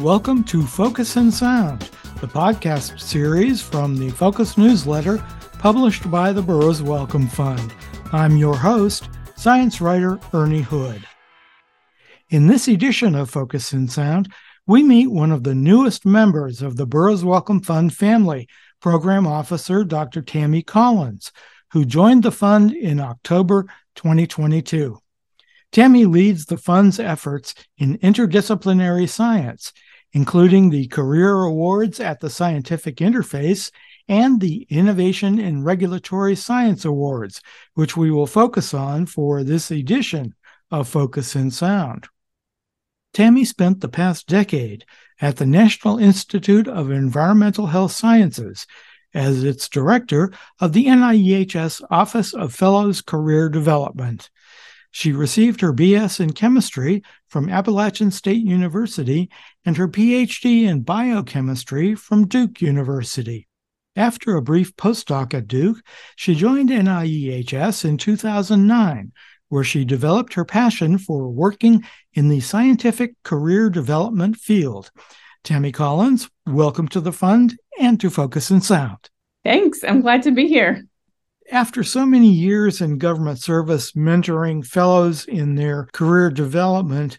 Welcome to Focus and Sound, the podcast series from the Focus newsletter published by the Burroughs Wellcome Fund. I'm your host, science writer Ernie Hood. In this edition of Focus and Sound, we meet one of the newest members of the Burroughs Wellcome Fund family, Program Officer Dr. Tammy Collins, who joined the fund in October 2022. Tammy leads the fund's efforts in interdisciplinary science, including the Career Awards at the Scientific Interface and the Innovation in Regulatory Science Awards, which we will focus on for this edition of Focus and Sound. Tammy spent the past decade at the National Institute of Environmental Health Sciences as its director of the NIEHS Office of Fellows Career Development. She received her BS in chemistry from Appalachian State University and her PhD in biochemistry from Duke University. After a brief postdoc at Duke, she joined NIEHS in 2009, where she developed her passion for working in the scientific career development field. Tammy Collins, welcome to the fund and to Focus and Sound. Thanks. I'm glad to be here after so many years in government service mentoring fellows in their career development,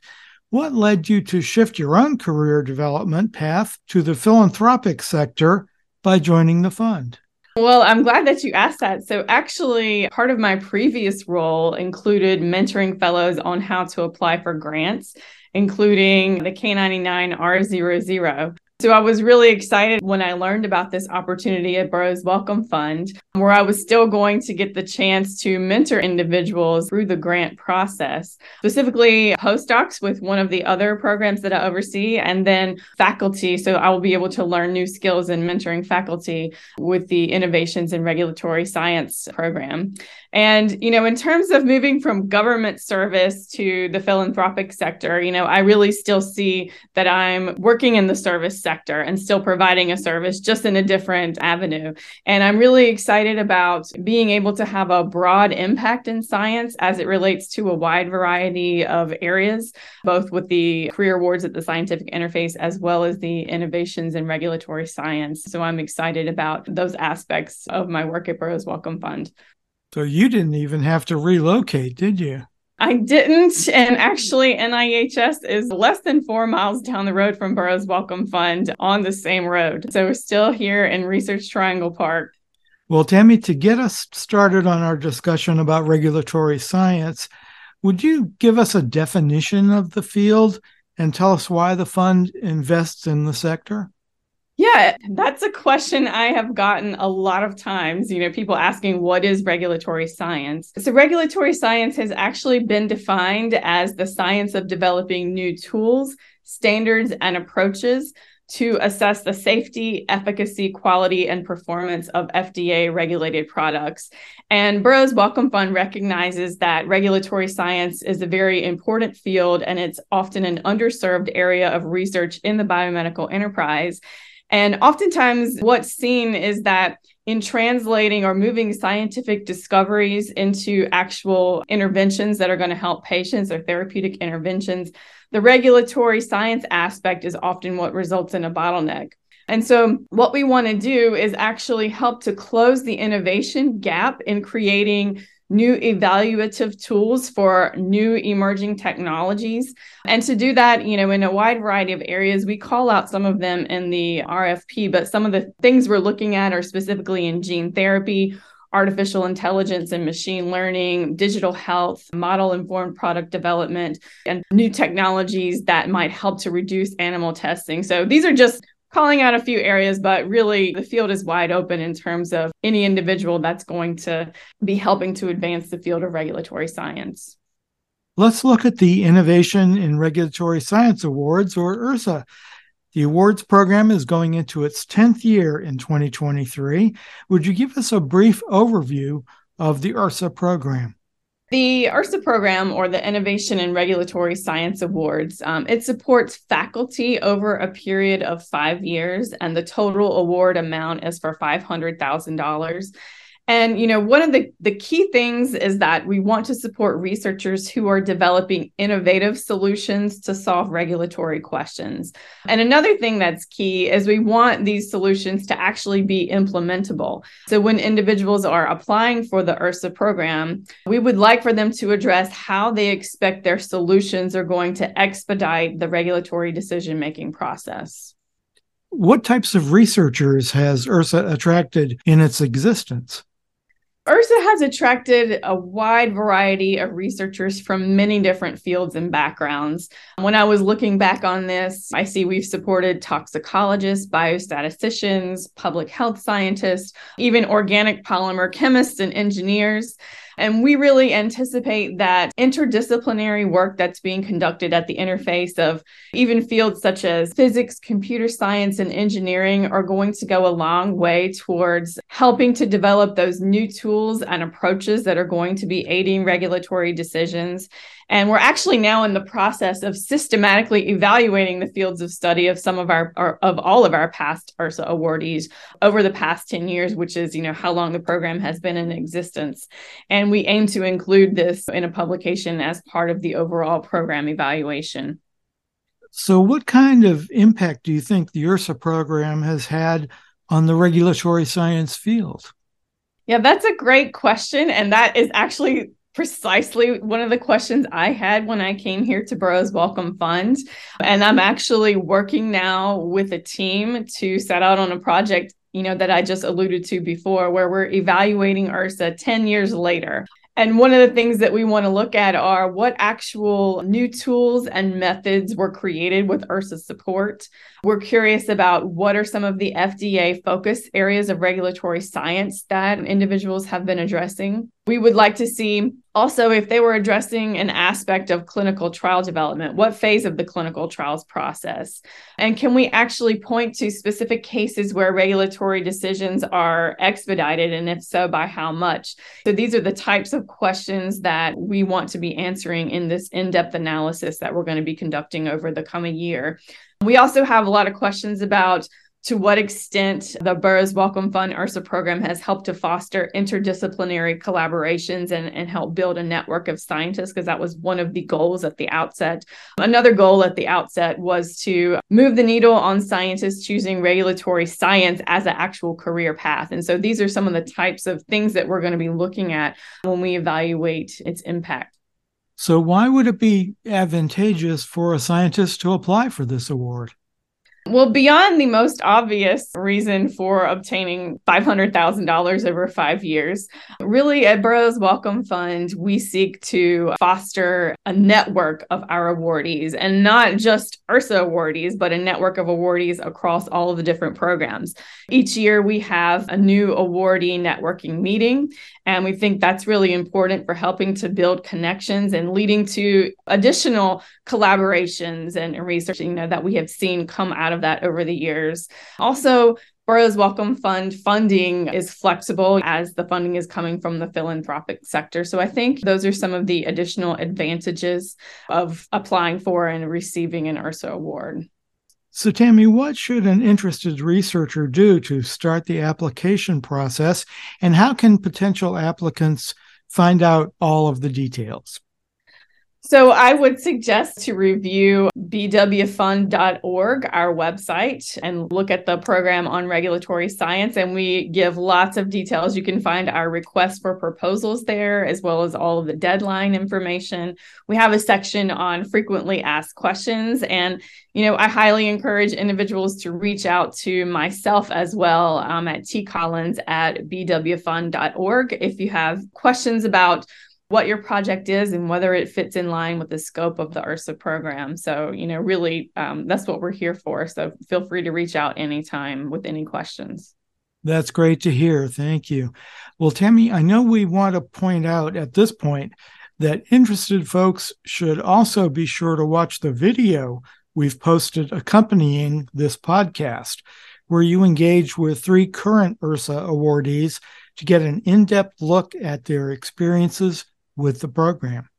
what led you to shift your own career development path to the philanthropic sector by joining the fund? Well, I'm glad that you asked that. So, actually, part of my previous role included mentoring fellows on how to apply for grants, including the K99 R00. So I was really excited when I learned about this opportunity at Burroughs Wellcome Fund, where I was still going to get the chance to mentor individuals through the grant process, specifically postdocs with one of the other programs that I oversee, and then faculty. So I will be able to learn new skills in mentoring faculty with the Innovations in Regulatory Science program. And, you know, in terms of moving from government service to the philanthropic sector, you know, I really still see that I'm working in the service sector and still providing a service just in a different avenue. And I'm really excited about being able to have a broad impact in science as it relates to a wide variety of areas, both with the career awards at the scientific interface as well as the innovations in regulatory science. So I'm excited about those aspects of my work at Burroughs Wellcome Fund. So you didn't even have to relocate, did you? I didn't. And actually, NIEHS is less than four miles down the road from Burroughs Wellcome Fund on the same road. So we're still here in Research Triangle Park. Well, Tammy, to get us started on our discussion about regulatory science, would you give us a definition of the field and tell us why the fund invests in the sector? That's a question I have gotten a lot of times. You know, people asking, what is regulatory science? So, regulatory science has actually been defined as the science of developing new tools, standards, and approaches to assess the safety, efficacy, quality, and performance of FDA regulated products. And Burroughs Wellcome Fund recognizes that regulatory science is a very important field and it's often an underserved area of research in the biomedical enterprise. And oftentimes, what's seen is that in translating or moving scientific discoveries into actual interventions that are going to help patients or therapeutic interventions, the regulatory science aspect is often what results in a bottleneck. And so, what we want to do is actually help to close the innovation gap in creating new evaluative tools for new emerging technologies. And to do that, you know, in a wide variety of areas, we call out some of them in the RFP, but some of the things we're looking at are specifically in gene therapy. Artificial intelligence and machine learning, digital health, model informed product development, and new technologies that might help to reduce animal testing. So, these are just calling out a few areas, but really the field is wide open in terms of any individual that's going to be helping to advance the field of regulatory science. Let's look at the Innovation in Regulatory Science Awards, or IRSA. The awards program is going into its 10th year in 2023. Would you give us a brief overview of the IRSA program? The IRSA program, or the Innovation and Regulatory Science Awards, um, it supports faculty over a period of five years, and the total award amount is for $500,000. And you know, one of the the key things is that we want to support researchers who are developing innovative solutions to solve regulatory questions. And another thing that's key is we want these solutions to actually be implementable. So when individuals are applying for the IRSA program, we would like for them to address how they expect their solutions are going to expedite the regulatory decision making process. What types of researchers has IRSA attracted in its existence? IRSA has attracted a wide variety of researchers from many different fields and backgrounds. When I was looking back on this, I see we've supported toxicologists, biostatisticians, public health scientists, even organic polymer chemists and engineers. And we really anticipate that interdisciplinary work that's being conducted at the interface of even fields such as physics, computer science, and engineering are going to go a long way towards helping to develop those new tools and approaches that are going to be aiding regulatory decisions and we're actually now in the process of systematically evaluating the fields of study of some of our, of all of our past IRSA awardees over the past 10 years, which is, you know, how long the program has been in existence. And we aim to include this in a publication as part of the overall program evaluation. So, what kind of impact do you think the IRSA program has had on the regulatory science field? Yeah, that's a great question. And that is actually precisely one of the questions I had when I came here to Burroughs Wellcome Fund. And I'm actually working now with a team to set out on a project, you know, that I just alluded to before, where we're evaluating IRSA 10 years later. And one of the things that we want to look at are what actual new tools and methods were created with IRSA support. We're curious about what are some of the FDA focus areas of regulatory science that individuals have been addressing. We would like to see also if they were addressing an aspect of clinical trial development, what phase of the clinical trials process? And can we actually point to specific cases where regulatory decisions are expedited? And if so, by how much? So these are the types of questions that we want to be answering in this in depth analysis that we're going to be conducting over the coming year. We also have a lot of questions about to what extent the Burroughs Wellcome Fund IRSA program has helped to foster interdisciplinary collaborations and, and help build a network of scientists, because that was one of the goals at the outset. Another goal at the outset was to move the needle on scientists choosing regulatory science as an actual career path. And so these are some of the types of things that we're going to be looking at when we evaluate its impact. So, why would it be advantageous for a scientist to apply for this award? Well, beyond the most obvious reason for obtaining $500,000 over five years, really at Burroughs Wellcome Fund, we seek to foster a network of our awardees and not just IRSA awardees, but a network of awardees across all of the different programs. Each year, we have a new awardee networking meeting, and we think that's really important for helping to build connections and leading to additional collaborations and research you know, that we have seen come out of that over the years. Also, Burroughs Wellcome Fund funding is flexible as the funding is coming from the philanthropic sector. So I think those are some of the additional advantages of applying for and receiving an IRSA award. So, Tammy, what should an interested researcher do to start the application process, and how can potential applicants find out all of the details? So I would suggest to review bwfund.org, our website, and look at the program on regulatory science. And we give lots of details. You can find our request for proposals there, as well as all of the deadline information. We have a section on frequently asked questions. And, you know, I highly encourage individuals to reach out to myself as well um, at tcollins at bwfund.org if you have questions about what your project is and whether it fits in line with the scope of the IRSA program. So, you know, really, um, that's what we're here for. So feel free to reach out anytime with any questions. That's great to hear. Thank you. Well, Tammy, I know we want to point out at this point that interested folks should also be sure to watch the video we've posted accompanying this podcast, where you engage with three current IRSA awardees to get an in depth look at their experiences with the program.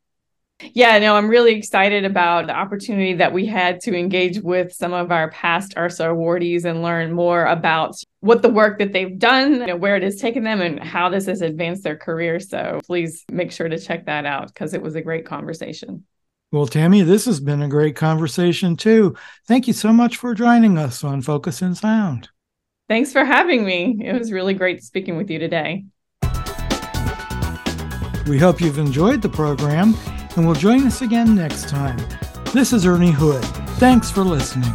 Yeah, no, I'm really excited about the opportunity that we had to engage with some of our past IRSA awardees and learn more about what the work that they've done, you know, where it has taken them, and how this has advanced their career. So please make sure to check that out because it was a great conversation. Well, Tammy, this has been a great conversation too. Thank you so much for joining us on Focus and Sound. Thanks for having me. It was really great speaking with you today. We hope you've enjoyed the program and will join us again next time. This is Ernie Hood. Thanks for listening.